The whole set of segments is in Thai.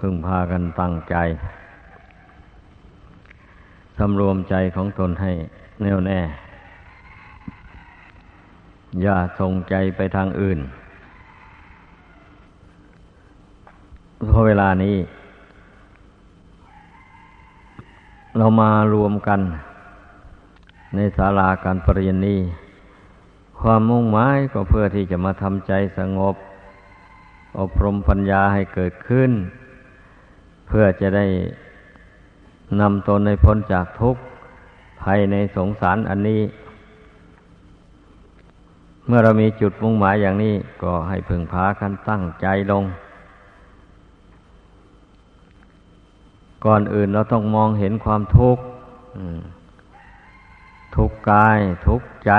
พึ่งพากันตั้งใจสำรวมใจของตนให้แน่วแน่ อย่าส่งใจไปทางอื่น เพราะเวลานี้ เรามารวมกัน ในศาลาการปรริญญานีความมุ่งหมายก็เพื่อที่จะมาทำใจสงบ อบรมปัญญาให้เกิดขึ้น เพื่อจะได้นำตนในพ้นจากทุกข์ภายในสงสารอันนี้ เมื่อเรามีจุดมุ่งหมายอย่างนี้ ก็ให้พึงพากันตั้งใจลง ก่อนอื่นเราต้องมองเห็นความทุกข์ทุกกาย ทุกใจ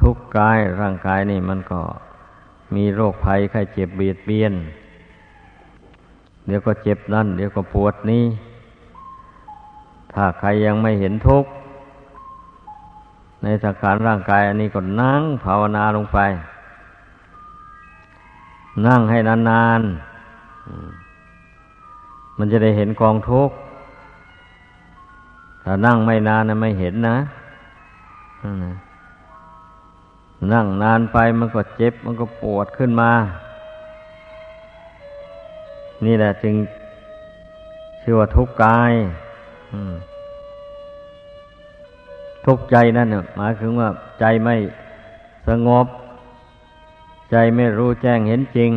ทุกกายร่างกายนี่มันก็มีโรคภัยไข้เจ็บเบียดเบียน เดี๋ยวก็เจ็บนั่น เดี๋ยวก็ปวดนี่ ถ้าใครยังไม่เห็นทุกข์ในสังขารร่างกาย อันนี้ก็นั่งภาวนาลงไป นั่งให้นานๆ มันจะได้เห็นกองทุกข์ ถ้านั่งไม่นานนะไม่เห็นนะนั่งนานไปมันก็เจ็บ มันก็ปวดขึ้นมา นี่แหละจึงชื่อว่าทุกข์กายทุกข์ใจนั่นหมายถึงว่าใจไม่สงบ ใจไม่รู้แจ้งเห็นจริง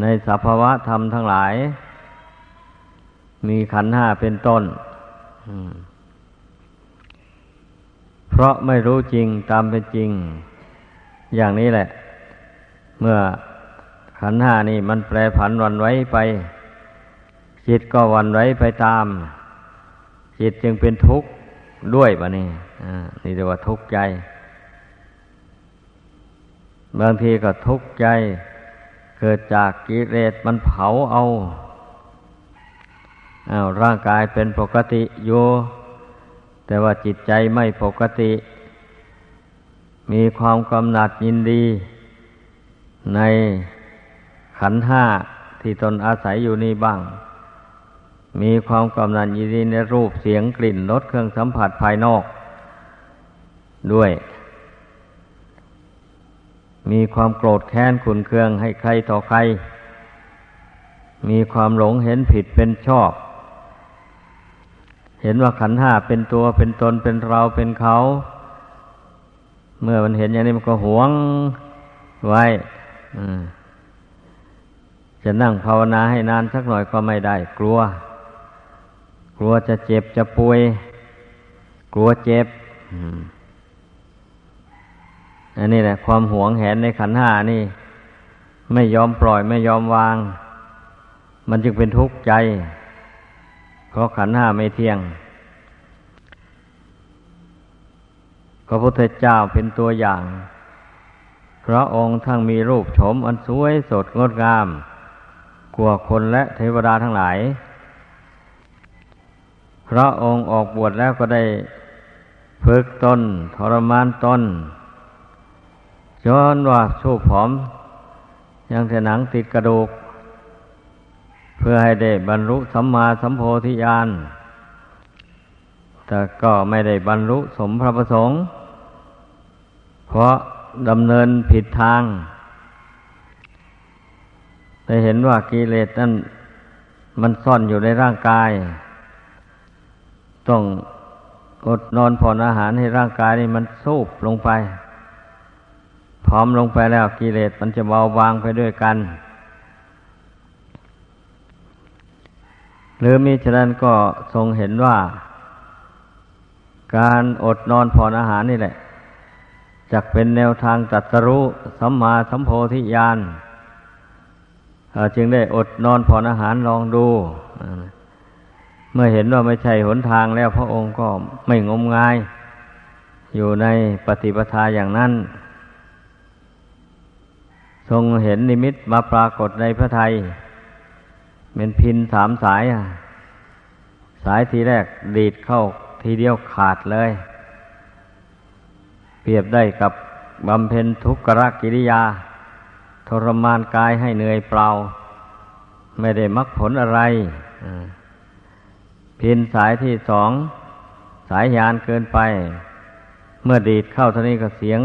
ในสภาวะธรรมทั้งหลาย มีขันห้าเป็นต้นเพราะไม่รู้จริงตามเป็นจริง อย่างนี้แหละ เมื่อ ขันห้านี่มันแปรผันวันไว้ไป จิตก็วันไว้ไปตาม จิตจึงเป็นทุกข์ด้วยบะนี่นี่เรียกว่าทุกข์ใจ บางทีก็ทุกข์ใจ เกิดจากกิเลสมันเผาเอาอาร่างกายเป็นปกติอยู่แต่ว่าจิตใจไม่ปกติ มีความกำหนัดยินดี ใน ขันห้าที่ตนอาศัยอยู่นี่บ้าง มีความกำนัดยินดีในรูปเสียงกลิ่นรสเครื่องสัมผัสภายนอก ด้วย มีความโกรธแค้นขุนเคืองให้ใครต่อใคร มีความหลงเห็นผิดเป็นชอบ เห็นว่าขันห้าเป็นตัวเป็นตนเป็นเราเป็นเขา เมื่อมันเห็นอย่างนี้มันก็หวงไว้ จะนั่งภาวนาให้นานสักหน่อยก็ไม่ได้ กลัว กลัวจะเจ็บจะป่วย กลัวเจ็บอันนี้แหละ ความหวงแหนในขันห้านี่ ไม่ยอมปล่อยไม่ยอมวาง มันจึงเป็นทุกข์ใจ เพราะขันห้าไม่เที่ยงพระพุทธเจ้าเป็นตัวอย่าง พระองค์ทั้งมีรูปโฉมอันสวยสดงดงาม กว่าคนและเทวดาทั้งหลาย พระองค์ออกบวชแล้วก็ได้ฝึกตนทรมานตนจนว่าชู้ผอม ยังแต่หนังติดกระดูก เพื่อให้ได้บรรลุสัมมาสัมโพธิญาณแต่ก็ไม่ได้บรรลุสมพระประสงค์ เพราะดำเนินผิดทาง ได้เห็นว่ากิเลสนั้นมันซ่อนอยู่ในร่างกาย ต้องอดนอนผ่อนอาหารให้ร่างกายนี่มันสูบลงไป พร้อมลงไปแล้วกิเลสมันจะเบาบางไปด้วยกัน หรือมิฉะนั้นก็ทรงเห็นว่า การอดนอนผ่อนอาหารนี่แหละจะเป็นแนวทางตัดสรู้สัมมาสัมโพธิญาณ จึงได้อดนอนผ่อนอาหารลองดู เมื่อเห็นว่าไม่ใช่หนทางแล้วพระองค์ก็ไม่งมงาย อยู่ในปฏิปทาอย่างนั้น ทรงเห็นนิมิตมาปรากฏในพระไทยเป็นพินสามสาย สายทีแรกดีดเข้าทีเดียวขาดเลย เปรียบได้กับบำเพ็ญทุกขกิริยา ทรมานกายให้เหนื่อยเปล่า ไม่ได้มรรคผลอะไรพินสายที่สอง สายยานเกินไป เมื่อดีดเข้าท่านี้ก็เสียง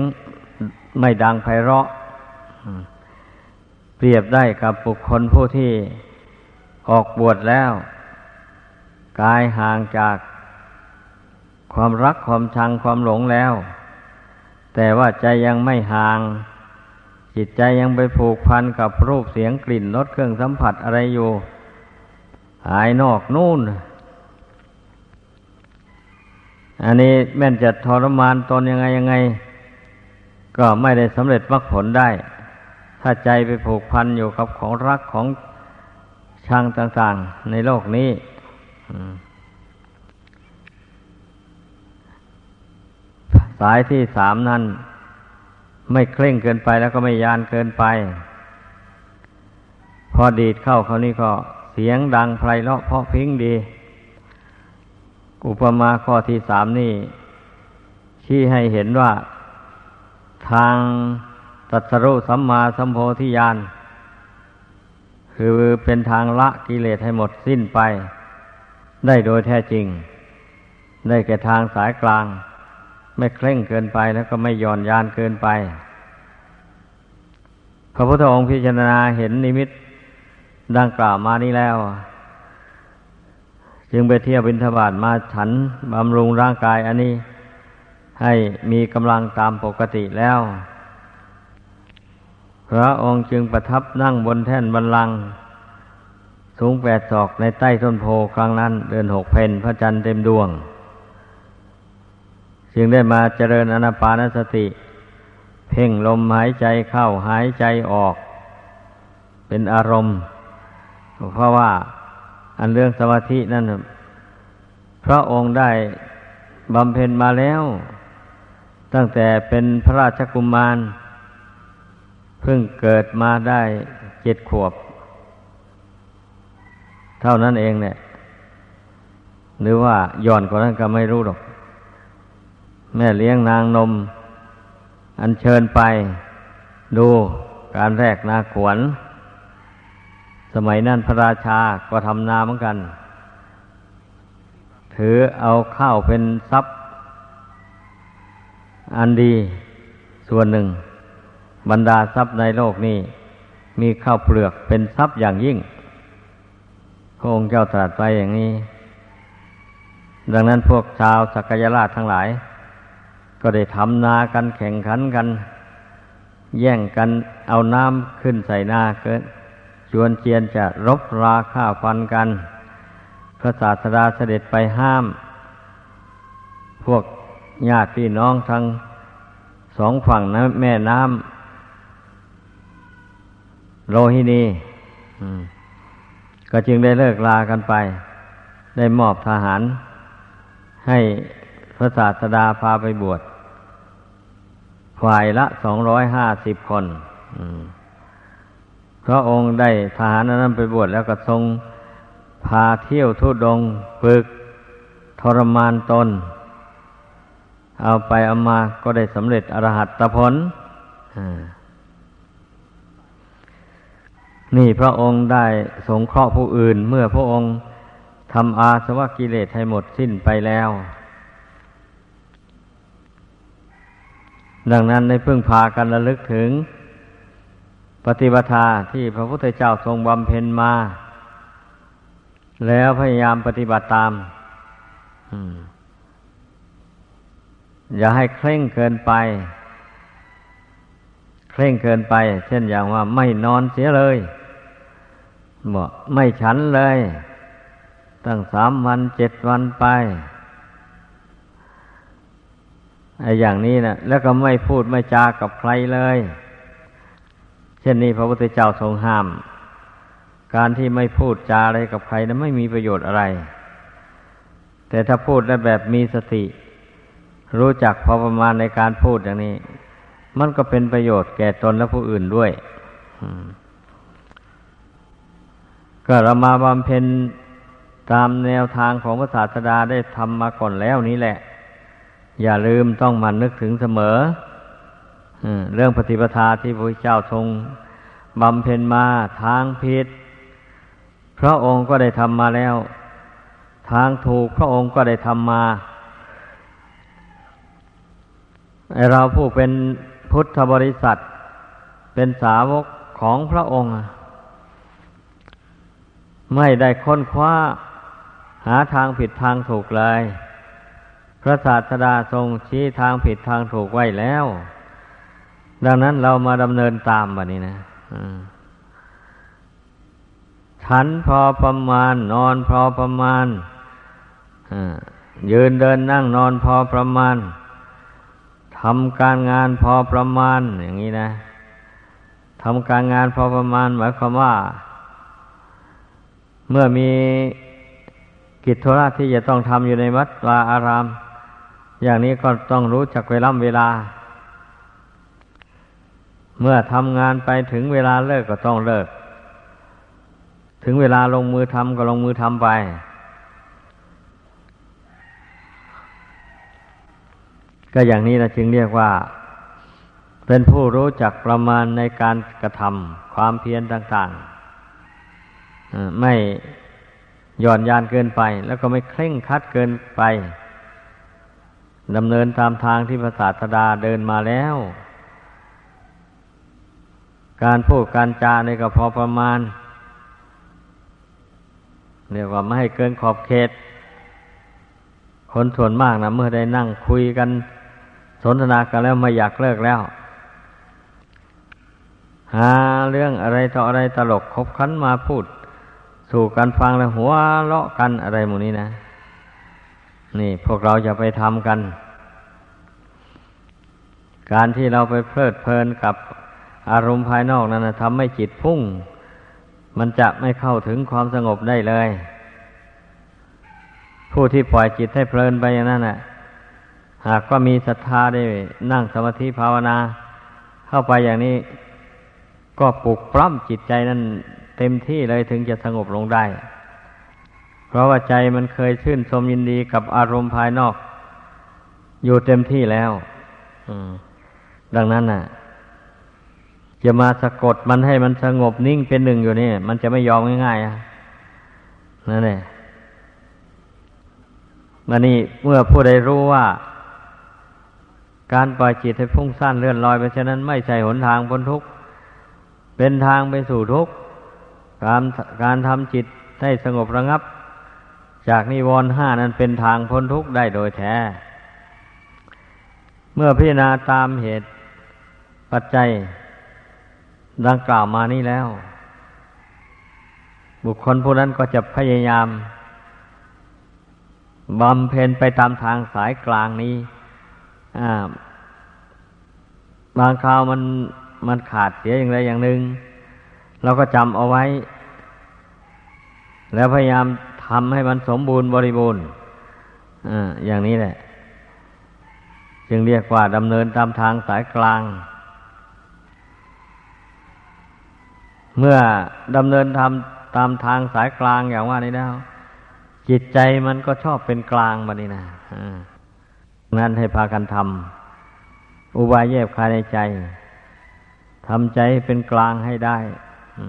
ไม่ดังไพเราะ เปรียบได้กับบุคคลผู้ที่ออกบวชแล้ว กายห่างจากความรักความชังความหลงแล้ว แต่ว่าใจยังไม่ห่าง จิตใจยังไปผูกพันกับรูปเสียงกลิ่นรสเครื่องสัมผัสอะไรอยู่ หายนอกนู่น อันนี้แม่นจะทรมานตนยังไงยังไง ก็ไม่ได้สำเร็จมรรคผลได้ ถ้าใจไปผูกพันอยู่กับของรักของชังต่างๆ ในโลกนี้สายที่สามนั้น ไม่เคร่งเกินไปแล้วก็ไม่ยานเกินไป พอดีดเข้าเขานี่ก็เสียงดังไพเราะเพราะพิ้งดี อุปมาข้อที่สามนี่ ชี้ให้เห็นว่า ทางตัสรุสัมมาสัมโพธิญาณคือเป็นทางละกิเลสให้หมดสิ้นไป ได้โดยแท้จริง ได้แก่ทางสายกลาง ไม่เคร่งเกินไปแล้วก็ไม่ย่อนยานเกินไป พระพุทธองค์พิจารณาเห็นนิมิตดังกล่าวมานี้แล้ว จึงไปเที่ยวบินทบาทมาฉันบำรุงร่างกายอันนี้ ให้มีกำลังตามปกติแล้ว พระองค์จึงประทับนั่งบนแท่นบันลัง สูงแปดศอกในใต้ต้นโพครั้งนั้น เดือนหกเพนพระจันทร์เต็มดวง จึงได้มาเจริญอนาปานสติ เพ่งลมหายใจเข้าหายใจออก เป็นอารมณ์ เพราะว่าอันเรื่องสมาธินั่นพระองค์ได้บำเพ็ญมาแล้ว ตั้งแต่เป็นพระราชกุมาร เพิ่งเกิดมาได้เจ็ดขวบ เท่านั้นเองเนี่ย หรือว่าย่อนกว่านั้นก็ไม่รู้หรอก แม่เลี้ยงนางนม อันเชิญไป ดูการแรกนาขวน สมัยนั้นพระราชาก็ทำนาเหมือนกัน ถือเอาข้าวเป็นทรัพย์ อันดีส่วนหนึ่ง บรรดาทรัพย์ในโลกนี้ มีข้าวเปลือกเป็นทรัพย์อย่างยิ่งพระองค์เจ้าตรัสไปอย่างนี้ ดังนั้นพวกชาวสักยราชทั้งหลาย ก็ได้ทำนากันแข่งขันกัน แย่งกันเอาน้ำขึ้นใส่นาเกิดชวนเจียนจะรบราฆ่าฟันกัน พระศาสดาเสด็จไปห้าม พวกญาติพี่น้องทั้งสองฝั่งนะแม่น้ำโลหินีก็จึงได้เลิกลากันไป ได้มอบทหาร ให้พระศาสดาพาไปบวช ฝ่ายละสองร้อยห้าสิบคนพระองค์ได้ทหารนั้นไปบวชแล้วก็ทรงพาเที่ยวทุดงฝึกทรมานตน เอาไปเอามาก็ได้สำเร็จอรหัตผลนี่พระองค์ได้สงเคราะห์ผู้อื่น เมื่อพระองค์ทำอาสวะกิเลสให้หมดสิ้นไปแล้ว ดังนั้นในพึ่งพากันระลึกถึง ปฏิบัติที่พระพุทธเจ้าทรงบำเพ็ญมา แล้วพยายามปฏิบัติตามอย่าให้เคร่งเกินไป เคร่งเกินไป เช่นอย่างว่าไม่นอนเสียเลยบอกไม่ฉันเลย ตั้งสามวันเจ็ดวันไป อ้อย่างนี้นะแล้วก็ไม่พูดไม่จากับใครเลย เช่นนี้พระพุทธเจ้าทรงห้าม การที่ไม่พูดจาอะไรกับใครนะั้นไม่มีประโยชน์อะไร แต่ถ้าพูดได้แบบมีสติ รู้จักพอประมาณในการพูดอย่างนี้ มันก็เป็นประโยชน์แก่ตนและผู้อื่นด้วยก็เรามาบำเพ็ญตามแนวทางของพระศาสดาได้ทำมาก่อนแล้วนี้แหละ อย่าลืมต้องมันนึกถึงเสมอเรื่องปฏิปทาที่พระเจ้าทรงบำเพ็ญมาทางผิด พระองค์ก็ได้ทำมาแล้ว ทางถูกพระองค์ก็ได้ทำมาเราผู้เป็นพุทธบริษัท เป็นสาวกของพระองค์ ไม่ได้ค้นคว้าหาทางผิดทางถูกเลย พระศาสดาทรงชี้ทางผิดทางถูกไว้แล้ว ดังนั้นเรามาดำเนินตามแบบนี้นะฉันพอประมาณ นอนพอประมาณยืนเดินนั่งนอนพอประมาณทำการงานพอประมาณอย่างนี้นะทำการงานพอประมาณหมายความว่า เมื่อมีกิจธุระที่จะต้องทำอยู่ในวัดวาอาราม อย่างนี้ก็ต้องรู้จักเวลาเวลา เมื่อทำงานไปถึงเวลาเลิกก็ต้องเลิก ถึงเวลาลงมือทำก็ลงมือทำไป ก็อย่างนี้เราจึงเรียกว่า เป็นผู้รู้จักประมาณในการกระทำความเพียรต่าง ๆ ไม่หย่อนยานเกินไป แล้วก็ไม่เคร่งคัดเกินไป ดำเนินตามทางที่พระศาสดาเดินมาแล้ว การพูดการจาในก็พอประมาณเรียกว่าไม่ให้เกินขอบเขต คนส่วนมากนะเมื่อได้นั่งคุยกัน สนทนากันแล้วไม่อยากเลิกแล้ว หาเรื่องอะไรต่ออะไรตลกคบคันมาพูด สู่กันฟังแล้วหัวเลาะกันอะไรหมู่นี้นะ นี่พวกเราจะไปทำกัน การที่เราไปเพลิดเพลินกับอารมณ์ภายนอกนั้นทำให้จิตพุ่ง มันจะไม่เข้าถึงความสงบได้เลย ผู้ที่ปล่อยจิตให้เพลินไปอย่างนั้นน่ะ หากก็มีศรัทธาได้นั่งสมาธิภาวนา เข้าไปอย่างนี้ ก็ปลุกปล้ำจิตใจนั้นเต็มที่เลยถึงจะสงบลงได้ เพราะว่าใจมันเคยชื่นชมยินดีกับอารมณ์ภายนอก อยู่เต็มที่แล้วดังนั้นน่ะ จะมาสะกดมันให้มันสงบนิ่งเป็นหนึ่งอยู่นี่มันจะไม่ยอมง่ายๆอะนั่นแหละมันนี่เมื่อผู้ใดรู้ว่า การปล่อยจิตให้ฟุ้งซ่านเลื่อนลอยไปฉะนั้นไม่ใช่หนทางพ้นทุกข์เป็นทางไปสู่ทุกข์การการทำจิตให้สงบระงับ จากนิวรณ์ห้านั้นเป็นทางพ้นทุกข์ได้โดยแท้ เมื่อพิจารณาตามเหตุปัจจัย ดังกล่าวมานี้แล้ว บุคคลผู้นั้นก็จะพยายามบำเพ็ญไปตามทางสายกลางนี้บางคราวมันมันขาดเสียอย่างใดอย่างหนึ่งเราก็จำเอาไว้ แล้วพยายาม ทำให้มันสมบูรณ์บริบูรณ์อย่างนี้แหละ จึงเรียกว่าดำเนินตามทางสายกลาง เมื่อดำเนินทำตามทางสายกลางอย่างว่านี้แล้ว จิตใจมันก็ชอบเป็นกลางบัดนี้นะนั้นให้พากันทำอุบายแยบคายในใจทำใจเป็นกลางให้ได้ อ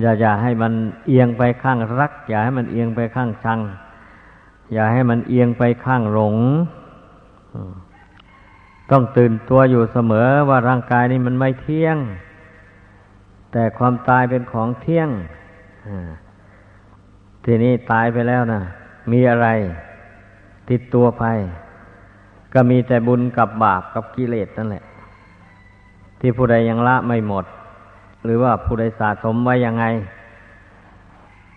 อย่าอย่าให้มันเอียงไปข้างรัก อย่าให้มันเอียงไปข้างชัง อย่าให้มันเอียงไปข้างหลง ต้องตื่นตัวอยู่เสมอว่าร่างกายนี้มันไม่เที่ยง แต่ความตายเป็นของเที่ยงทีนี้ตายไปแล้วนะมีอะไร ติดตัวไป ก็มีแต่บุญกับบาปกับกิเลสนั่นแหละ ที่ผู้ใดยังละไม่หมด หรือว่าผู้ใดสะสมไว้ยังไง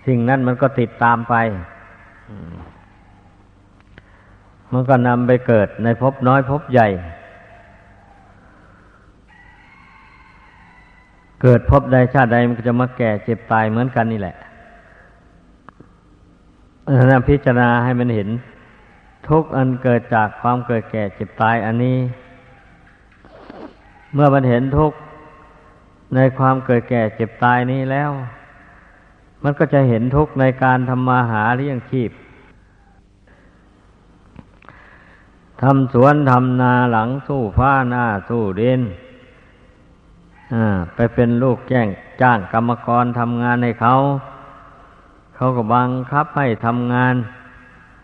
สิ่งนั้นมันก็ติดตามไป มันก็นำไปเกิดในภพน้อยภพใหญ่ เกิดภพใดชาติใดมันก็จะมาแก่เจ็บตายเหมือนกันนี่แหละนั้นพิจารณาให้มันเห็น ทุกอันเกิดจากความเกิดแก่เจ็บตายอันนี้ เมื่อมันเห็นทุก ในความเกิดแก่เจ็บตายนี้แล้ว มันก็จะเห็นทุกในการทำมาหาเลี้ยงชีพทำสวนทำนาหลังสู้ฟ้าหน้าสู้ด่นไปเป็นลูกแจ้งจ้างกรรมกรทำงานให้เขา เขาก็บังคับให้ทำงาน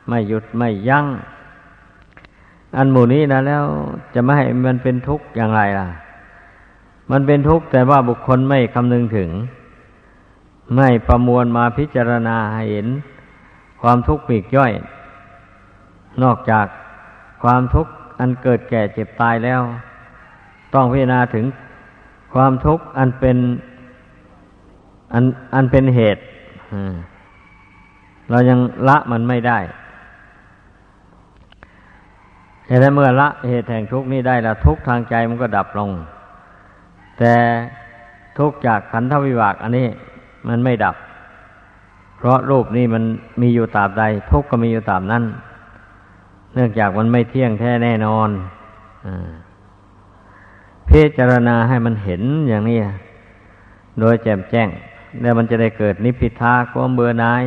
ไม่หยุดไม่ยัง้ง อันหมู่นี้นะแล้วจะไม่ให้มันเป็นทุกข์อย่างไรล่ะ มันเป็นทุกข์แต่ว่าบุคคลไม่คำนึงถึง ไม่ประมวลมาพิจารณาเห็น ความทุกข์ปีกย่อย นอกจากความทุกข์อันเกิดแก่เจ็บตายแล้ว ต้องพิจารณาถึงความทุกข์อันเป็นอันอันเป็นเหตุเรายังละมันไม่ได้เหตุเมื่อละเหตุแห่งทุกข์นี้ได้แล้วทุกข์ทางใจมันก็ดับลง แต่ทุกจากขันธวิบากอันนี้มันไม่ดับ เพราะรูปนี้มันมีอยู่ตราบใด ทุกข์ก็มีอยู่ตราบนั้น เนื่องจากมันไม่เที่ยงแท้แน่นอนอพิจารณาให้มันเห็นอย่างนี้ โดยแจ่มแจ้ง แล้วมันจะได้เกิดนิพพิทาความเบื่อหน่าย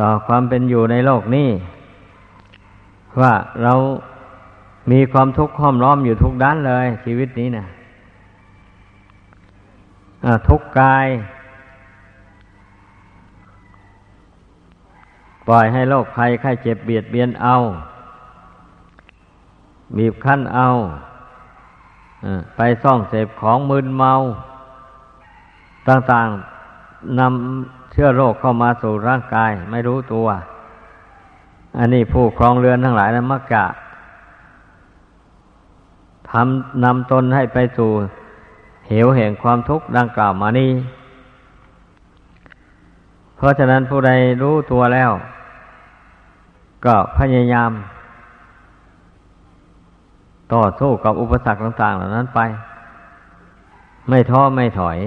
ต่อความเป็นอยู่ในโลกนี้ ว่าเรามีความทุกข์ห้อมล้อมอยู่ทุกด้านเลยชีวิตนี้นะ ทุกกาย ปล่อยให้โรคภัยไข้เจ็บเบียดเบียนเอา บีบคั้นเอา ไปซ่องเสพของมึนเมา ต่างๆนำเชื้อโรคเข้ามาสู่ร่างกายไม่รู้ตัว อันนี้ผู้ครองเรือนทั้งหลายนะมักจะทำนำตนให้ไปสู่ เหวแห่งความทุกข์ดังกล่าวมานี้ เพราะฉะนั้นผู้ใดรู้ตัวแล้ว ก็พยายาม ต่อสู้กับอุปสรรคต่าง ๆ เหล่านั้นไป ไม่ท้อไม่ถอย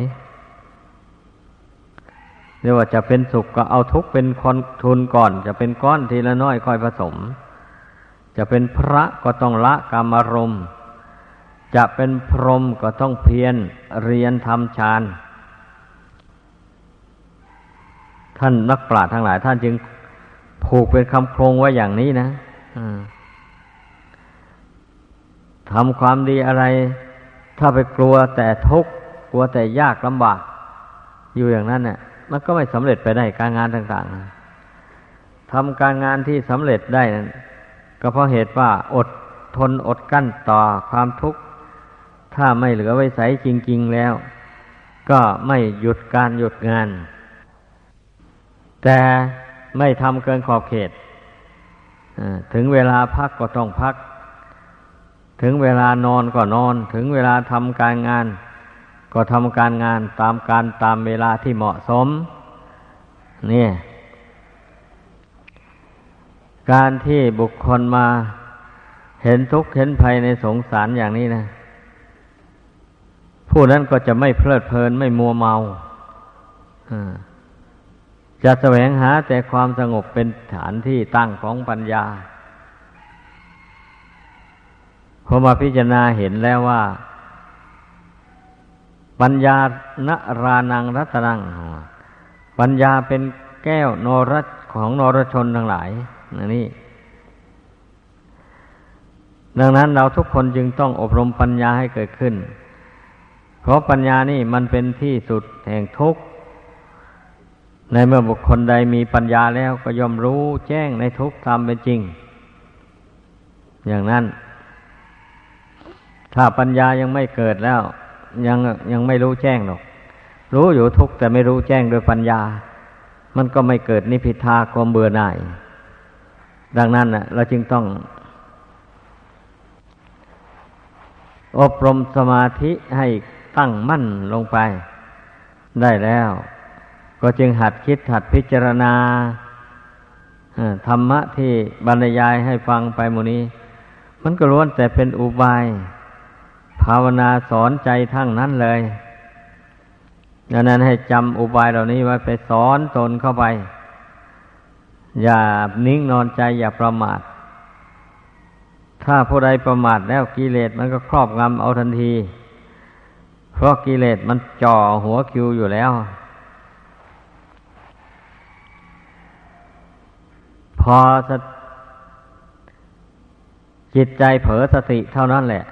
เรียกว่าจะเป็นสุขก็เอาทุกข์เป็นคนทุนก่อน จะเป็นก้อนทีละน้อยค่อยผสม จะเป็นพระก็ต้องละกรรมารมณ์ จะเป็นพรหมก็ต้องเพียรเรียนทำฌาน ท่านนักปราชญ์ทั้งหลาย ท่านจึงผูกเป็นคำโครงไว้อย่างนี้นะทำความดีอะไร ถ้าไปกลัวแต่ทุกข์กลัวแต่ยากลำบาก อยู่อย่างนั้นเนี่ยมันก็ไม่สำเร็จไปได้การงานต่าง ๆทำการงานที่สำเร็จได้นั้นก็เพราะเหตุว่าอดทนอดกั้นต่อความทุกข์ ถ้าไม่เหลือไว้ใสจริง ๆแล้ว ก็ไม่หยุดการหยุดงาน แต่ไม่ทำเกินขอบเขตถึงเวลาพักก็ต้องพัก ถึงเวลานอนก็นอน ถึงเวลาทำการงาน ก็ทำการงานตามการตามเวลาที่เหมาะสม นี่ การที่บุคคลมาเห็นทุกข์เห็นภัยในสงสารอย่างนี้นะ ผู้นั้นก็จะไม่เพลิดเพลินไม่มัวเมาจะแสวงหาแต่ความสงบเป็นฐานที่ตั้งของปัญญาพอมาพิจารณาเห็นแล้วว่า ปัญญาณรานังรัตนัง ปัญญาเป็นแก้วนรชของนรชนทั้งหลายนนี่ ดังนั้นเราทุกคนจึงต้องอบรมปัญญาให้เกิดขึ้น ราะปัญญานี่มันเป็นที่สุดแห่งทุกข์ ในเมื่อบุคคลใดมีปัญญาแล้วก็ย่อมรู้แจ้งในทุกข์ตามเป็นจริง อย่างนั้น ถ้าปัญญายังไม่เกิดแล้ว ยังยังไม่รู้แจ้งหรอก รู้อยู่ทุกข์แต่ไม่รู้แจ้งโดยปัญญา มันก็ไม่เกิดนิพิทาความเบื่อหน่าย ดังนั้นนะเราจึงต้องอบรมสมาธิให้ ตั้งมั่นลงไป ได้แล้ว ก็จึงหัดคิดหัดพิจารณาธรรมะที่บรรยายให้ฟังไปหมนี้ มันก็ล้วนแต่เป็นอุบาย ภาวนาสอนใจทั้งนั้นเลยดังนั้นให้จำอุบายเหล่านี้ไว้ไปสอนตนเข้าไป อย่านิ่งนอนใจอย่าประมาท ถ้าผู้ใดประมาทแล้วกิเลสมันก็ครอบงำเอาทันที เพราะกิเลสมันจ่อหัวคิวอยู่แล้ว พอจิตใจเผลอสติเท่านั้นแหละ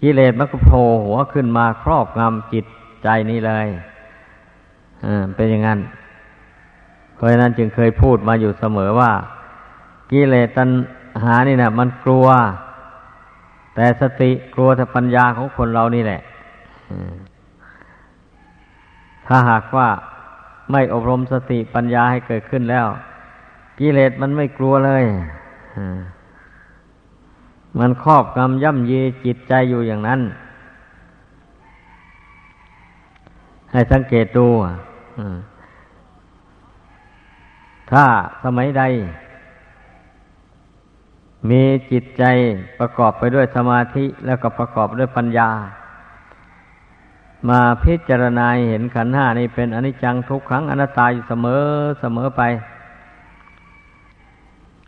กิเลสมันก็โผล่หัวขึ้นมาครอบงำจิตใจนี้เลยอ่าเป็นอย่างนั้น เพราะฉะนั้นจึงเคยพูดมาอยู่เสมอว่า กิเลสตัณหานี่นะมันกลัว แต่สติกลัวแต่ปัญญาของคนเรานี่แหละถ้าหากว่าไม่อบรมสติปัญญาให้เกิดขึ้นแล้ว กิเลสมันไม่กลัวเลยมันครอบงำย่ำยีจิตใจอยู่อย่างนั้น ให้สังเกตดูถ้าสมัยใด มีจิตใจประกอบไปด้วยสมาธิแล้วก็ประกอบด้วยปัญญา มาพิจารณาเห็นขันห้านี่เป็นอนิจจังทุกขังอนัตตาอยู่เสมอเสมอไป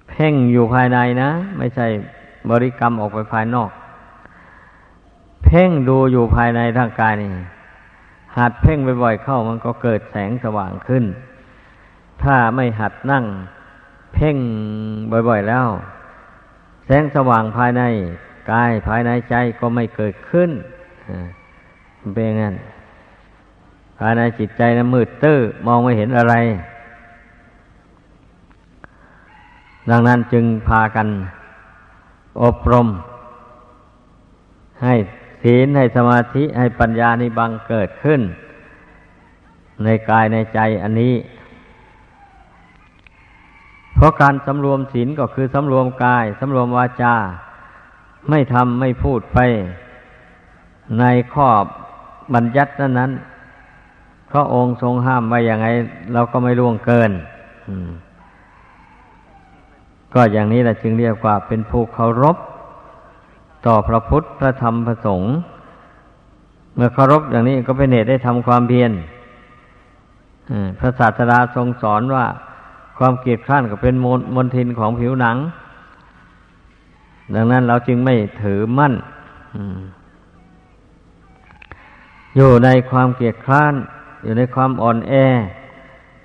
เพ่งอยู่ภายในนะ ไม่ใช่บริกรรมออกไปภายนอก เพ่งดูอยู่ภายในร่างกายนี่หัดเพ่งบ่อยๆเข้ามันก็เกิดแสงสว่างขึ้น ถ้าไม่หัดนั่ง เพ่งบ่อยๆแล้ว แสงสว่างภายในกายภายในใจก็ไม่เกิดขึ้นเป็นงั้น ภายในจิตใจนะมืดตื้อมองไม่เห็นอะไร ดังนั้นจึงพากัน อบรม ให้ศีลให้สมาธิให้ปัญญานิบังเกิดขึ้น ในกายในใจอันนี้ เพราะการสำรวมศีลก็คือสำรวมกายสำรวมวาจา ไม่ทำไม่พูดไป ในข้อบัญญัตินั้นนั้นพระองค์ทรงห้ามไว้อย่างไงเราก็ไม่ล่วงเกินก็อย่างนี้แหละจึงเรียกว่าเป็นผู้เคารพ ต่อพระพุทธพระธรรมพระสงฆ์เมื่อเคารพอย่างนี้ก็เป็นเหตุได้ทำความเพียรพระศาสดาทรงสอนว่า ความเกียดข้านก็เป็นมลมนทินของผิวหนัง ดังนั้นเราจึงไม่ถือมั่นอยู่ในความเกียดคร้าน อยู่ในความอ่อนแอ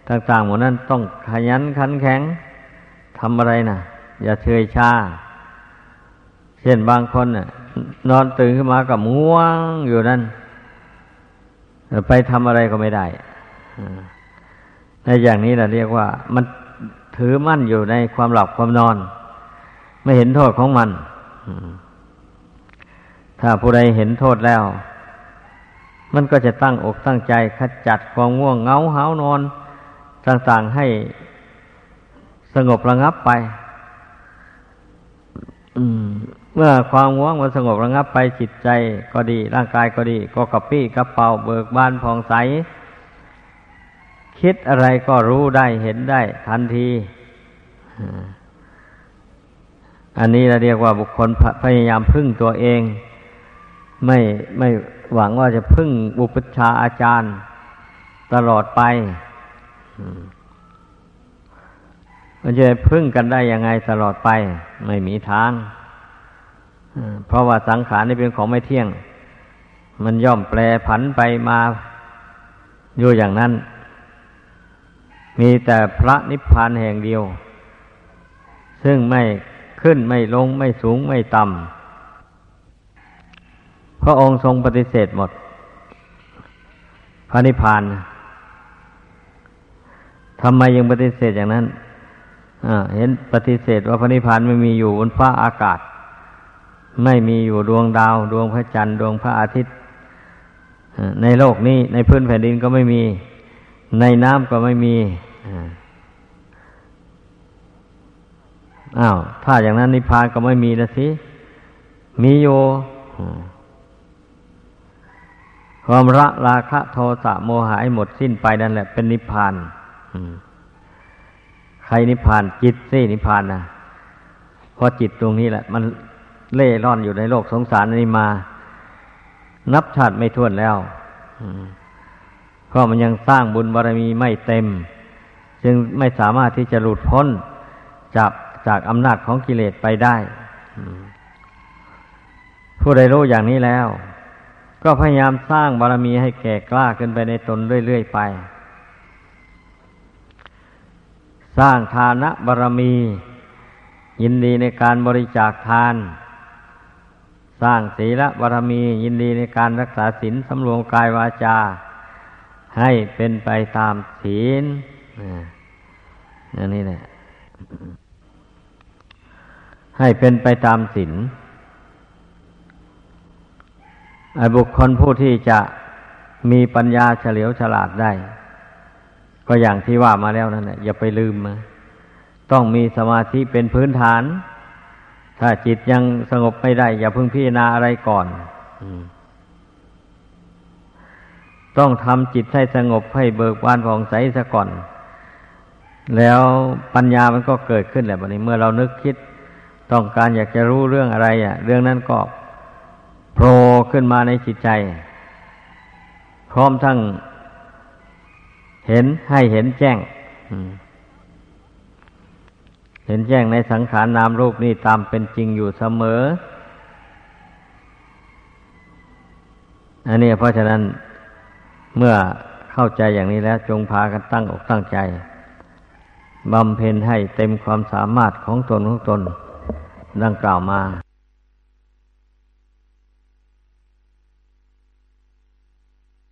ต่างๆหมดนั้นต้องขยันขันแข็งทำอะไรนะอย่าเฉยชา เช่นบางคนน่ะ นอนตื่นขึ้นมากับง่วงอยู่นั่นไปทำอะไรก็ไม่ได้ในอย่างนี้เราเรียกว่า มัน ถือมั่นอยู่ในความหลับความนอน ไม่เห็นโทษของมัน ถ้าผู้ใดเห็นโทษแล้ว มันก็จะตั้งอกตั้งใจขจัดความง่วงเงาหานอน ต่างๆให้สงบระงับไปเมื่อความง่วงมันสงบระงับไปจิตใจก็ดี ร่างกายก็ดี ก็กระปี้กระเป๋าเบิกบานผ่องใส คิดอะไรก็รู้ได้เห็นได้ ทันทีอันนี้เราเรียกว่าบุคคลพยายามพึ่งตัวเอง ไม่ไม่หวังว่าจะพึ่งบุปชาอาจารย์ตลอดไปมันจะพึ่งกันได้ยังไงตลอดไป ไม่มีทางเพราะว่าสังขารนี่เป็นของไม่เที่ยง มันย่อมแปรผันไปมาอยู่อย่างนั้น มีแต่พระนิพพานแห่งเดียว ซึ่งไม่ขึ้นไม่ลงไม่สูงไม่ต่ำพระองค์ทรงปฏิเสธหมด พระนิพพานทำไมยังปฏิเสธอย่างนั้นเห็นปฏิเสธว่าพระนิพพานไม่มีอยู่บนฟ้าอากาศ ไม่มีอยู่ดวงดาว ดวงพระจันทร์ดวงพระอาทิตย์ในโลกนี้ในพื้นแผ่นดินก็ไม่มี ในน้ำก็ไม่มีอ้าว ถ้าอย่างนั้นนิพพานก็ไม่มีนะสิ มีอยู่ความละราคะโทสะโมหะหมดสิ้นไปนั่นแหละ เป็นนิพพานใครนิพพานจิตสินิพพานนะเพราะจิตตรงนี้แหละ มันเล่ร่อนอยู่ในโลกสงสารนี้มา นับชาติไม่ท้วนแล้วเพ ราะมันยังสร้างบุญบารมีไม่เต็ม จึงไม่สามารถที่จะหลุดพ้นจากจากอำนาจของกิเลสไปได้ ผู้ใดรู้อย่างนี้แล้ว ก็พยายามสร้างบารมีให้แก่กล้าขึ้นไปในตนเรื่อยๆไป สร้างทานะบารมี ยินดีในการบริจาคทานสสร้างศีลบารมี ยินดีในการรักษาศีลสำรวมกายวาจา ให้เป็นไปตามศีลนี่แหละให้เป็นไปตามศีลไอ้บุคคลผู้ที่จะมีปัญญาเฉลียวฉลาดได้ ก็อย่างที่ว่ามาแล้วนั่นแหละอย่าไปลืมนะต้องมีสมาธิเป็นพื้นฐาน ถ้าจิตยังสงบไม่ได้ อย่าเพิ่งพิจารณาอะไรก่อน ต้องทำจิตให้สงบให้เบิกบานผ่องใสซะก่อน แล้วปัญญามันก็เกิดขึ้นแหละบัดนี้เมื่อเรานึกคิด ต้องการอยากจะรู้เรื่องอะไรอะ เรื่องนั้นก็โผล่ขึ้นมาในจิตใจ พร้อมทั้งเห็นให้เห็นแจ้งเห็นแจ้งในสังขารนามรูปนี่ตามเป็นจริงอยู่เสมอ อันนี้เพราะฉะนั้น เมื่อเข้าใจอย่างนี้แล้วจงพากันตั้งอกตั้งใจบำเพ็ญให้เต็มความสามารถของตนของตนดังกล่าวมา